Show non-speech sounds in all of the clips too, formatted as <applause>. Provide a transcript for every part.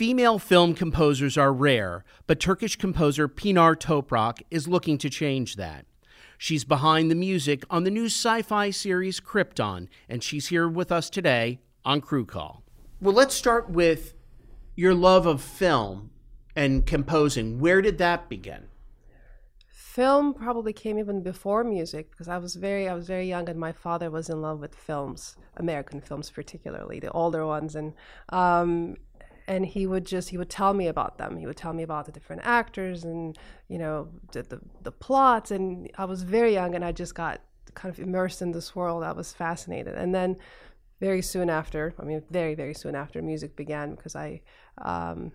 Female film composers are rare, but Turkish composer Pinar Toprak is looking to change that. She's behind the music on the new sci fi series Krypton, and she's here with us today on Crew Call. Well, let's start with your love of film and composing. Where did that begin? Film probably came even before music because I was very I was very young and my father was in love with films, American films particularly, the older ones, and um, and he would just he would tell me about them. He would tell me about the different actors and you know the, the, the plots. And i was very young and i just got kind of immersed in this world. I was fascinated. And then very soon after i mean very very soon after music began because i um,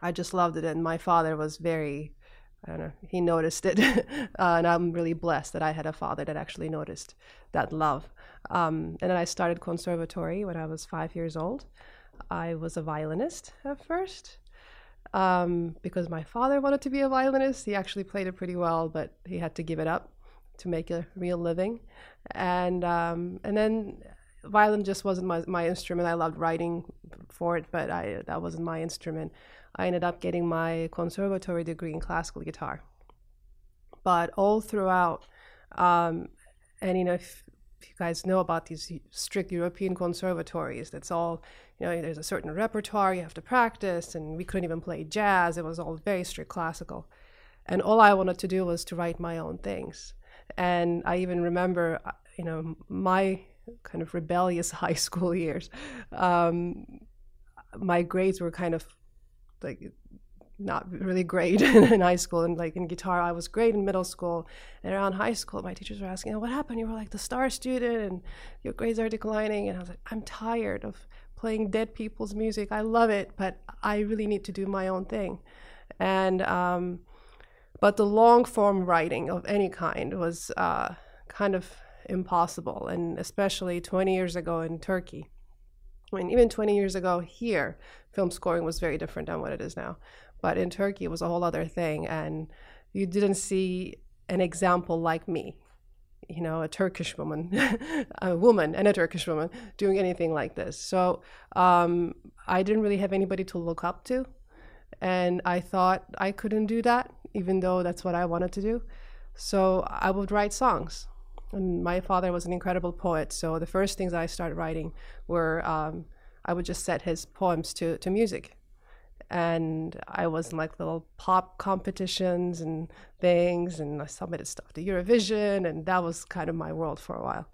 i just loved it. And my father was very I don't know. He noticed it, <laughs> uh, and I'm really blessed that I had a father that actually noticed that love. Um, and then I started conservatory when I was five years old, I was a violinist at first um, because my father wanted to be a violinist. He actually played it pretty well, but he had to give it up to make a real living. And um, and then violin just wasn't my, my instrument. I loved writing for it, but I that wasn't my instrument. I ended up getting my conservatory degree in classical guitar. But all throughout, um, and you know, if, you guys know about these strict European conservatories, that's all you know, there's a certain repertoire you have to practice, and we couldn't even play jazz. It was all very strict classical. And all I wanted to do was to write my own things. And I even remember, uh, you know, my kind of rebellious <laughs> high school years. Um, my grades were kind of like not really great <laughs> in high school and like in guitar i was great in middle school and around high school my teachers were asking oh, what happened you were like the star student and your grades are declining and i was like i'm tired of playing dead people's music. I love it, but I really need to do my own thing. And um, but the long form writing of any kind was uh, kind of impossible, and especially 20 years ago in Turkey. I mean, even 20 years ago here, film scoring was very different than what it is now. But in Turkey, it was a whole other thing, and you didn't see an example like me you know, a Turkish woman, <laughs> a woman and a Turkish woman doing anything like this. So um, I didn't really have anybody to look up to. And I thought I couldn't do that, even though that's what I wanted to do. So I would write songs. And my father was an incredible poet. So the first things I started writing were um, I would just set his poems to, to music and I was in like little pop competitions and things, and I submitted stuff to Eurovision, and that was kind of my world for a while.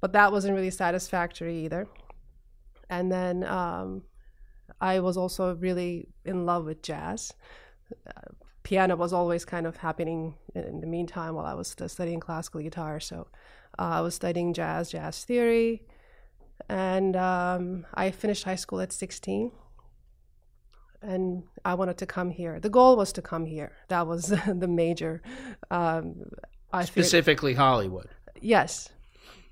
But that wasn't really satisfactory either. And then um, I was also really in love with jazz. Uh, piano was always kind of happening in the meantime while I was studying classical guitar. So uh, I was studying jazz, jazz theory, and um, I finished high school at 16 and I wanted to come here. The goal was to come here. That was <laughs> the major. Um, I specifically figured, Hollywood. Yes,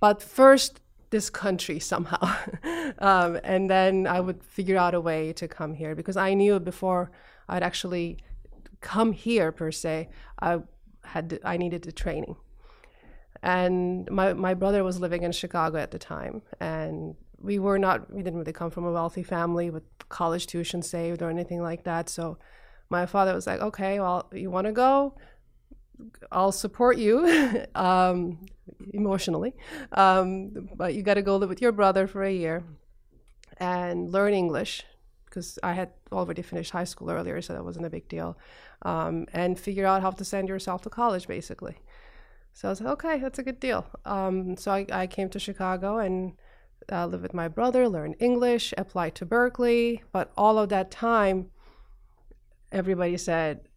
but first this country somehow, <laughs> um, and then I would figure out a way to come here because I knew before I'd actually come here per se. I had I needed the training, and my my brother was living in Chicago at the time, and we were not we didn't really come from a wealthy family with college tuition saved or anything like that. So my father was like okay well you want to go? I'll support you <laughs> um, emotionally um, but you got to go live with your brother for a year and learn english. Because i had already finished high school earlier so that wasn't a big deal um, and figure out how to send yourself to college basically. So i was like okay that's a good deal. Um, so I, I came to chicago and uh, live with my brother, learn English, apply to Berklee. But all of that time, everybody said,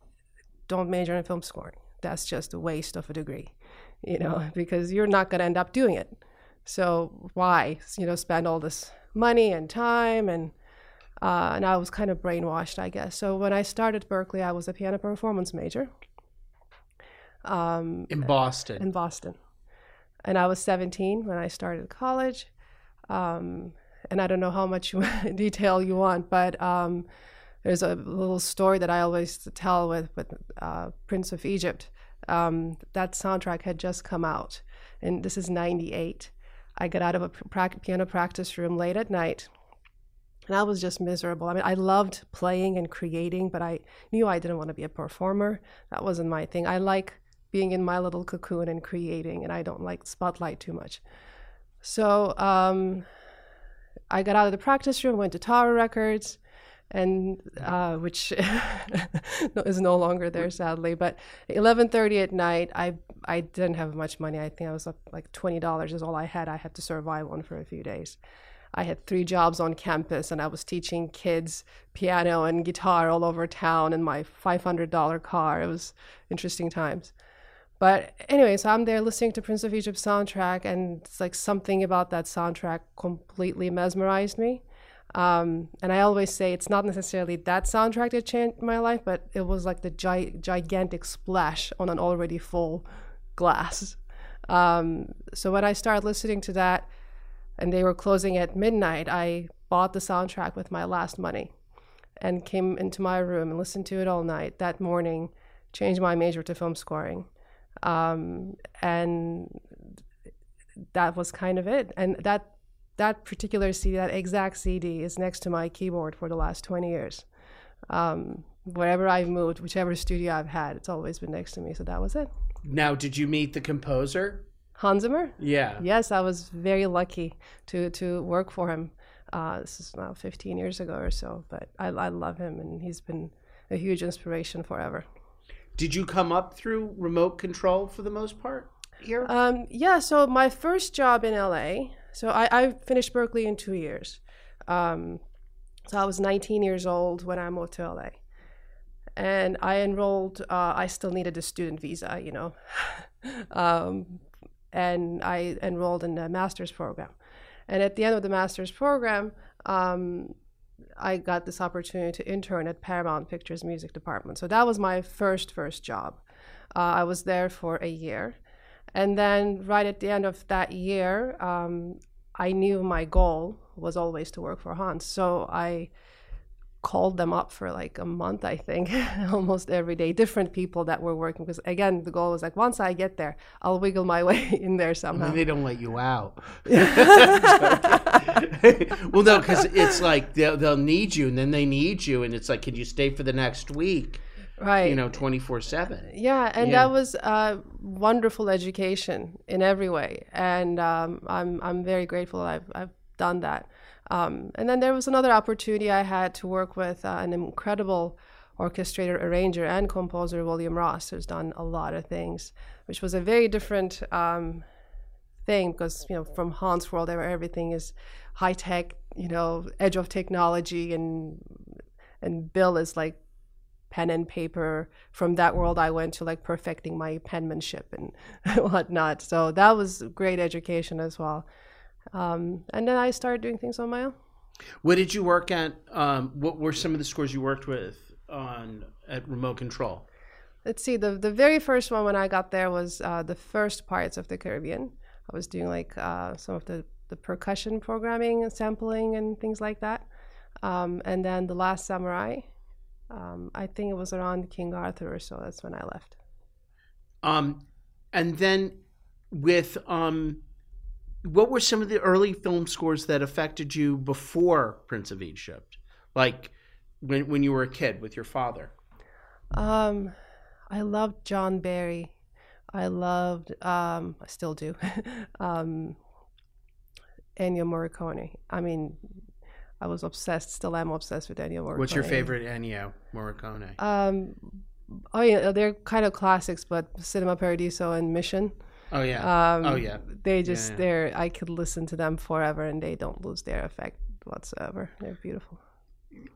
don't major in film scoring. That's just a waste of a degree, <laughs> you know, <laughs> because you're not going to end up doing it. So why, you know, spend all this money and time and uh, and I was kind of brainwashed, I guess. So when I started Berklee, I was a piano performance major. Um, in Boston. In Boston. And I was 17 when I started college. Um, and I don't know how much <laughs> detail you want, but um, there's a little story that I always tell with with uh, Prince of Egypt. Um, that soundtrack had just come out, and this is '98. I got out of a pra- piano practice room late at night, and I was just miserable. I mean, I loved playing and creating, but I knew I didn't want to be a performer. That wasn't my thing. I like being in my little cocoon and creating, and I don't like spotlight too much. So um, I got out of the practice room, went to Tower Records, and uh, which <laughs> is no longer there sadly. But 11:30 at night, I I didn't have much money. I think I was up like twenty dollars is all I had. I had to survive on for a few days. I had three jobs on campus and I was teaching kids piano and guitar all over town in my $500 car. It was interesting times. But anyway, so I'm there listening to Prince of Egypt soundtrack, and it's like something about that soundtrack completely mesmerized me. Um, and I always say it's not necessarily that soundtrack that changed my life, but it was like the gi- gigantic splash on an already full glass. Um, so when I started listening to that, and they were closing at midnight, I bought the soundtrack with my last money and came into my room and listened to it all night. That morning, changed my major to film scoring. Um, and that was kind of it. And that that particular CD, that exact CD, is next to my keyboard for the last 20 years. Um, wherever I've moved, whichever studio I've had, it's always been next to me. So that was it. Now, did you meet the composer? Hans Zimmer? Yeah. Yes, I was very lucky to to work for him. Uh, this is now 15 years ago or so, but I, I love him and he's been a huge inspiration forever. Did you come up through remote control for the most part here? Um, yeah, so my first job in LA, so I, I finished Berklee in two years. Um, so I was 19 years old when I moved to LA. And I enrolled, uh, I still needed a student visa, you know. <laughs> um, and I enrolled in a master's program. And at the end of the master's program, um, I got this opportunity to intern at Paramount Pictures Music Department. So that was my first first job. Uh, I was there for a year, and then right at the end of that year, um, I knew my goal was always to work for Hans. So I called them up for like a month, I think, <laughs> almost every day, different people that were working. Because again, the goal was like, once I get there, I'll wiggle my <laughs> way in there somehow. they don't let you out. <laughs> well, no, because it's like they'll, they'll need you and then they need you. And it's like, can you stay for the next week? Right. You know, 24 7. Yeah. And Yeah. that was a wonderful education in every way. And um, I'm, I'm very grateful I've, I've done that. Um, and then there was another opportunity I had to work with uh, an incredible orchestrator, arranger, and composer, William Ross, who's done a lot of things, which was a very different um, thing because, you know, from Hans' world, everything is high tech, you know, edge of technology, and and Bill is like pen and paper. From that world, I went to like perfecting my penmanship and <laughs> whatnot. So that was great education as well. Um, and then I started doing things on my own. What did you work at? Um, what were some of the scores you worked with on at remote control? Let's see. The the very first one when I got there was uh, the first Pirates of the Caribbean. I was doing like uh, some of the the percussion programming and sampling and things like that. Um, and then the Last Samurai. Um, I think it was around King Arthur or so. That's when I left. Um, and then with um, what were some of the early film scores that affected you before Prince of Egypt? Like when when you were a kid with your father? Um, I loved John Barry. I loved, um, I still do, <laughs> um, Ennio Morricone. I mean, I was obsessed, still am obsessed with Ennio Morricone. What's your favorite Ennio Morricone? Um, oh yeah, they're kind of classics, but Cinema Paradiso and Mission. Oh yeah. Um, oh yeah. They just, yeah. they're, I could listen to them forever and they don't lose their effect whatsoever. They're beautiful.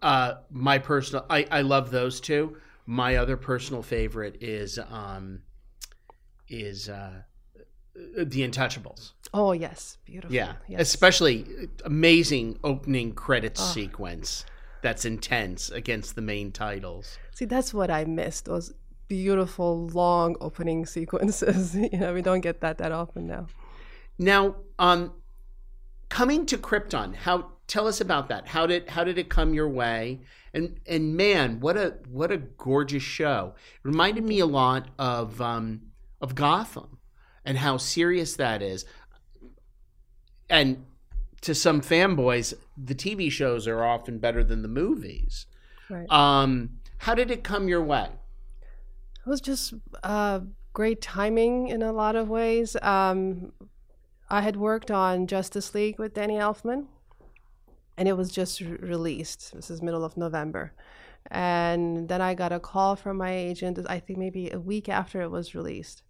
Uh, my personal, I, I love those two. My other personal favorite is um, is uh, the Untouchables. Oh yes, beautiful. Yeah, yes. especially amazing opening credits sequence. That's intense against the main titles. See, that's what I missed. Those beautiful long opening sequences. <laughs> you know, we don't get that that often now. Now, um, coming to Krypton, how tell us about that? How did how did it come your way? And and man, what a what a gorgeous show! It reminded me a lot of um, of Gotham and how serious that is. And to some fanboys, the TV shows are often better than the movies. Right. Um, how did it come your way? It was just uh, great timing in a lot of ways. Um, I had worked on Justice League with Danny Elfman, and it was just re- released. This is middle of November. And then I got a call from my agent, I think maybe a week after it was released.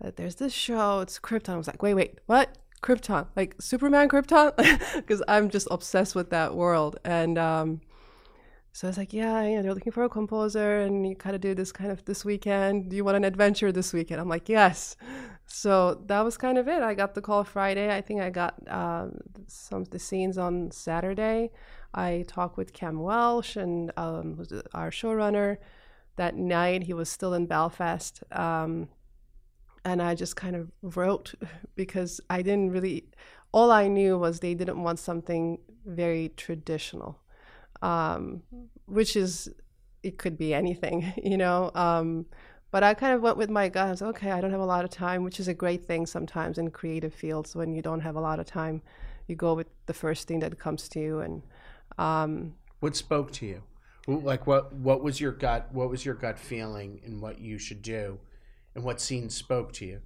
That there's this show, it's Krypton. I was like, wait, wait, what? Krypton? Like Superman Krypton? <laughs> Because I'm just obsessed with that world. And um, so I was like, yeah, you know, they're looking for a composer and you kind of do this kind of this weekend. Do you want an adventure this weekend? I'm like, yes. So that was kind of it. I got the call Friday. I think I got um, some of the scenes on Saturday. I talked with Cam Welsh and um, our showrunner. That night, he was still in Belfast. Um, and I just kind of wrote <laughs> because I didn't really, all I knew was they didn't want something very traditional, um, which is, it could be anything, <laughs> you know. Um, but I kind of went with my gut. I was okay. I don't have a lot of time, which is a great thing sometimes in creative fields. When you don't have a lot of time, you go with the first thing that comes to you. And um, What spoke to you? Like what? What was your gut? What was your gut feeling in what you should do, and what scene spoke to you?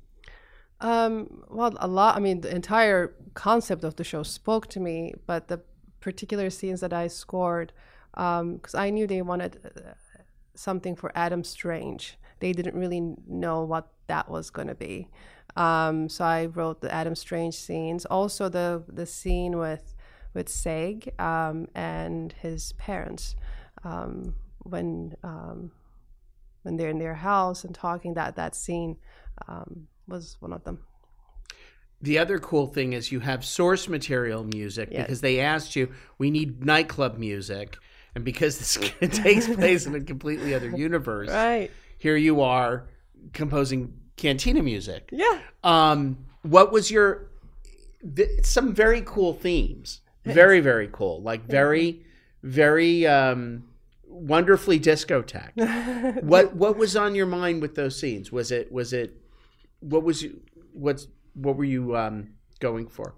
Um, well, a lot. I mean, the entire concept of the show spoke to me, but the particular scenes that I scored, because I knew they wanted uh, something for Adam Strange. They didn't really know what that was going to be. Um, so I wrote the Adam Strange scenes. Also, the the scene with with Seg um, and his parents um, when um, when they're in their house and talking. That that scene um, was one of them. The other cool thing is you have source material music Yes. because they asked you, we need nightclub music. And because this <laughs> takes place in a completely other universe, Right. here you are composing cantina music. Yeah. Um, what was your th- some very cool themes? Very very cool. Like very very um, wonderfully discotheque. <laughs> what what was on your mind with those scenes? Was it was it what was you what's what were you um, going for?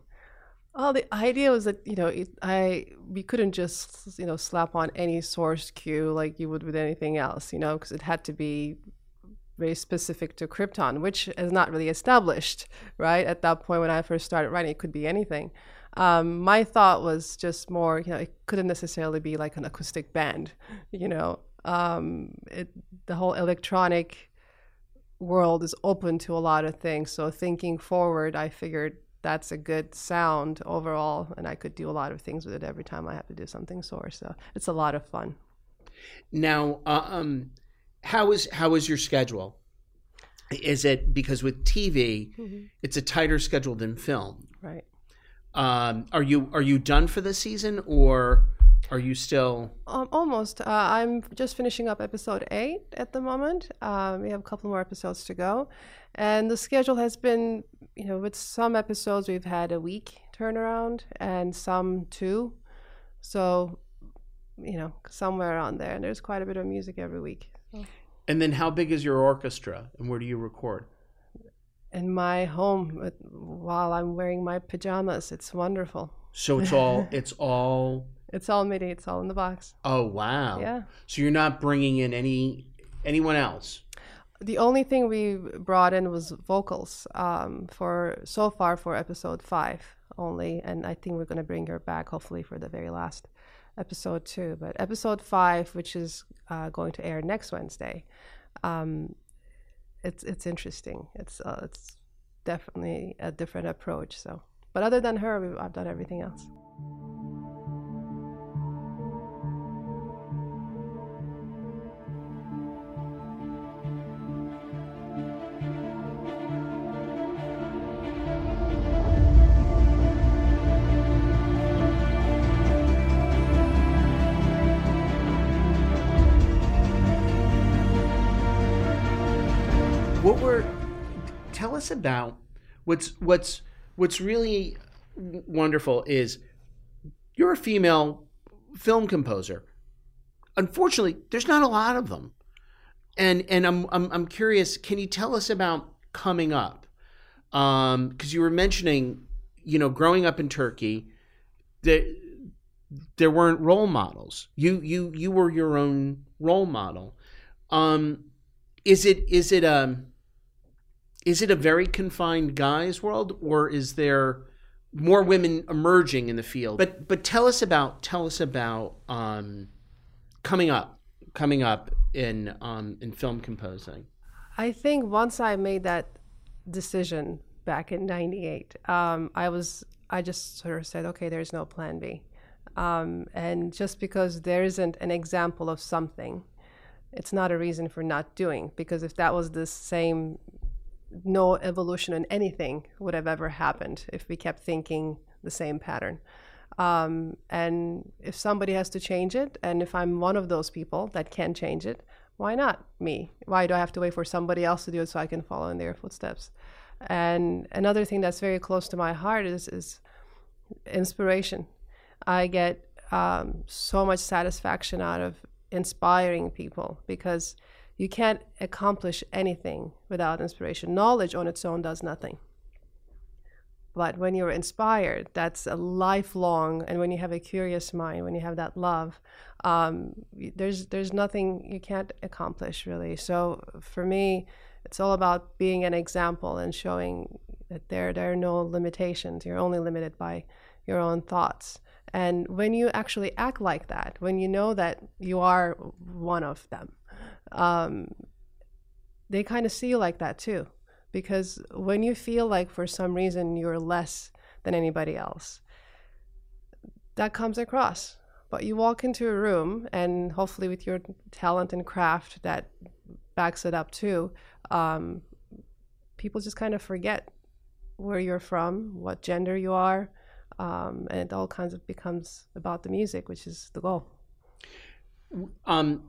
Well, the idea was that you know it, I we couldn't just you know slap on any source cue like you would with anything else, you know, because it had to be very specific to Krypton, which is not really established, right? At that point when I first started writing, it could be anything. Um, my thought was just more, you know, it couldn't necessarily be like an acoustic band, you know. Um, it, the whole electronic world is open to a lot of things. So thinking forward, I figured that's a good sound overall, and I could do a lot of things with it every time I have to do something source. So it's a lot of fun. Now, uh, um, how is how is your schedule? Is it because with TV, it's a tighter schedule than film? Right. Um, are you are you done for the season, or are you still? Um, almost. Uh, I'm just finishing up episode eight at the moment. Um, we have a couple more episodes to go, and the schedule has been, you know, with some episodes we've had a week turnaround, and some two. So, you know, somewhere around there, and there's quite a bit of music every week. So. And then, how big is your orchestra, and where do you record? In my home, while I'm wearing my pajamas, it's wonderful. So it's all <laughs> it's all. It's all MIDI. It's all in the box. Oh wow! Yeah. So you're not bringing in any anyone else. The only thing we brought in was vocals um, for so far for episode five only, and I think we're going to bring her back hopefully for the very last episode too. But episode five, which is uh, going to air next Wednesday, um, it's it's interesting. It's uh, it's definitely a different approach. So, but other than her, I've done everything else. What were? Tell us about what's what's what's really wonderful is you're a female film composer. Unfortunately, there's not a lot of them, and and I'm I'm, I'm curious. Can you tell us about coming up? Because you were mentioning, you know, growing up in Turkey, there there weren't role models. You you you were your own role model. Um, is it is it um is it a very confined guys world or is there more women emerging in the field? But but tell us about tell us about um, coming up coming up in um, in film composing. I think once I made that decision back in '98, um, I was I just sort of said, okay, there's no plan B. Um, and just because there isn't an example of something, it's not a reason for not doing. Because if that was the same, no evolution in anything would have ever happened if we kept thinking the same pattern. Um, and if somebody has to change it, and if I'm one of those people that can change it, why not me? Why do I have to wait for somebody else to do it so I can follow in their footsteps? And another thing that's very close to my heart is, is inspiration. I get um, so much satisfaction out of inspiring people because you can't accomplish anything without inspiration. Knowledge on its own does nothing. But when you're inspired, that's a lifelong, and when you have a curious mind, when you have that love, um, there's there's nothing you can't accomplish really. So for me, it's all about being an example and showing that there there are no limitations. You're only limited by your own thoughts. And when you actually act like that, when you know that you are one of them, um, they kind of see you like that too. Because when you feel like for some reason you're less than anybody else, that comes across. But you walk into a room, and hopefully, with your talent and craft that backs it up too, um, people just kind of forget where you're from, what gender you are, um, and it all kinds of becomes about the music, which is the goal. Um,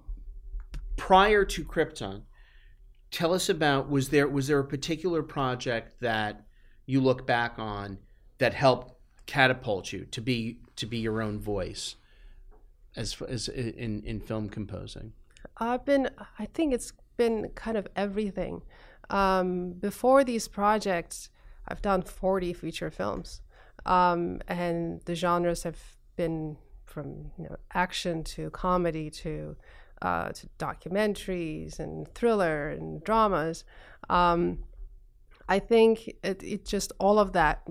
prior to Krypton, tell us about was there was there a particular project that you look back on that helped catapult you to be to be your own voice as as in in film composing? I've been I think it's been kind of everything. Um, before these projects, I've done 40 feature films. Um, and the genres have been from you know action to comedy to uh, to documentaries and thriller and dramas. Um, I think it, it just all of that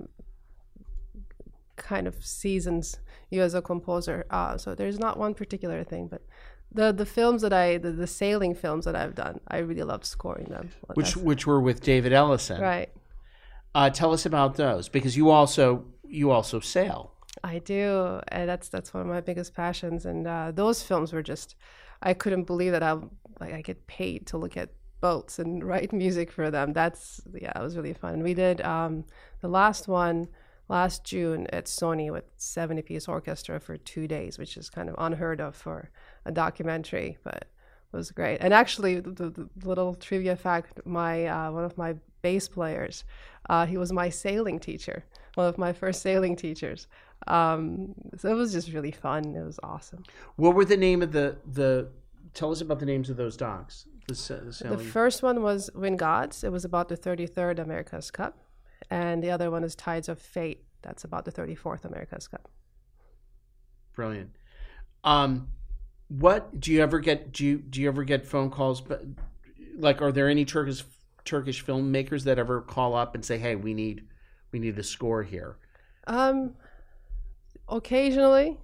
kind of seasons you as a composer. Uh, so there's not one particular thing, but the the films that I the, the sailing films that I've done, I really loved scoring them. Which which were with David Ellison, right? Uh, tell us about those because you also you also sail. I do, and that's that's one of my biggest passions. And uh, those films were just, I couldn't believe that I like I get paid to look at boats and <laughs> write music for them. That's yeah, it was really fun. We did um, the last one last June at Sony with 70 piece orchestra for two days, which is kind of unheard of for a documentary, but it was great. And actually, the, the little trivia fact: my uh, one of my bass players, uh, he was my sailing teacher one of my first sailing teachers. Um, so it was just really fun. It was awesome. What were the name of the the? Tell us about the names of those dogs. The, the, the first one was Wind Gods. It was about the 33rd America's Cup, and the other one is Tides of Fate. That's about the 34th America's Cup. Brilliant. Um, what do you ever get? Do you do you ever get phone calls? But like, are there any Turkish Turkish filmmakers that ever call up and say, "Hey, we need we need a score here? Um, occasionally.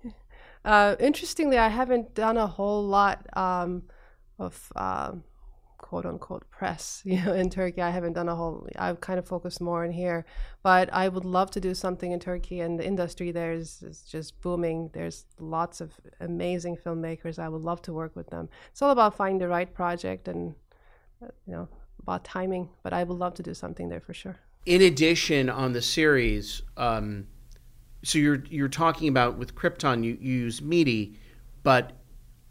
Uh, interestingly, I haven't done a whole lot um, of um, quote unquote press, <laughs> you know, in Turkey. I haven't done a whole. I've kind of focused more in here, but I would love to do something in Turkey, and the industry there is, is just booming. There's lots of amazing filmmakers. I would love to work with them. It's all about finding the right project and, uh, you know, about timing. But I would love to do something there for sure in addition, on the series, um, so you're you're talking about with Krypton, you, you use MIDI, but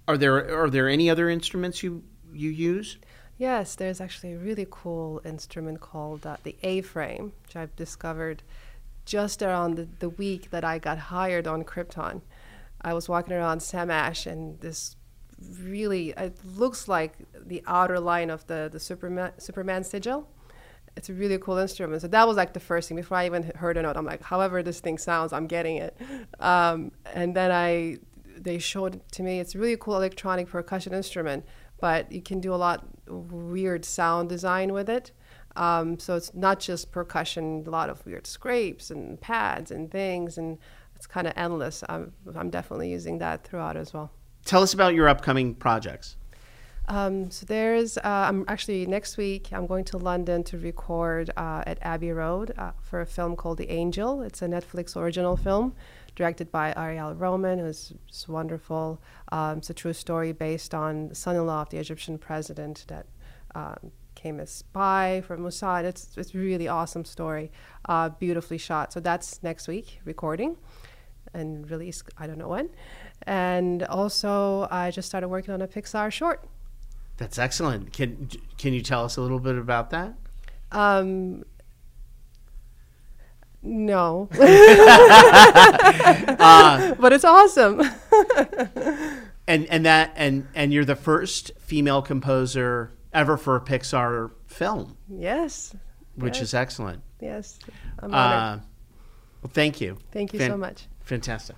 are there are there any other instruments you you use? Yes, there's actually a really cool instrument called uh, the A frame, which I've discovered just around the, the week that I got hired on Krypton. I was walking around Sam Ash, and this really it looks like the outer line of the the Superman Superman sigil it's a really cool instrument. So that was like the first thing before I even heard a note. I'm like, however this thing sounds, I'm getting it. Um, and then I, they showed to me. It's a really cool electronic percussion instrument, but you can do a lot weird sound design with it. Um, so it's not just percussion, a lot of weird scrapes and pads and things, and it's kind of endless. I'm, I'm definitely using that throughout as well. Tell us about your upcoming projects. Um, so there's, uh, I'm actually next week, I'm going to London to record uh, at Abbey Road uh, for a film called The Angel. It's a Netflix original film directed by Ariel Vromen, who's wonderful. Um, it's a true story based on the son in law of the Egyptian president that um, came as spy for Mossad. It's, it's a really awesome story, uh, beautifully shot. So that's next week, recording and release, I don't know when. And also, I just started working on a Pixar short. That's excellent. Can can you tell us a little bit about that? Um, no, <laughs> Uh, but it's awesome. <laughs> and and that and and you're the first female composer ever for a Pixar film, yes, which Yes. is excellent. yes, I'm honored. Uh, well, thank you. Thank you fan- so much. Fantastic.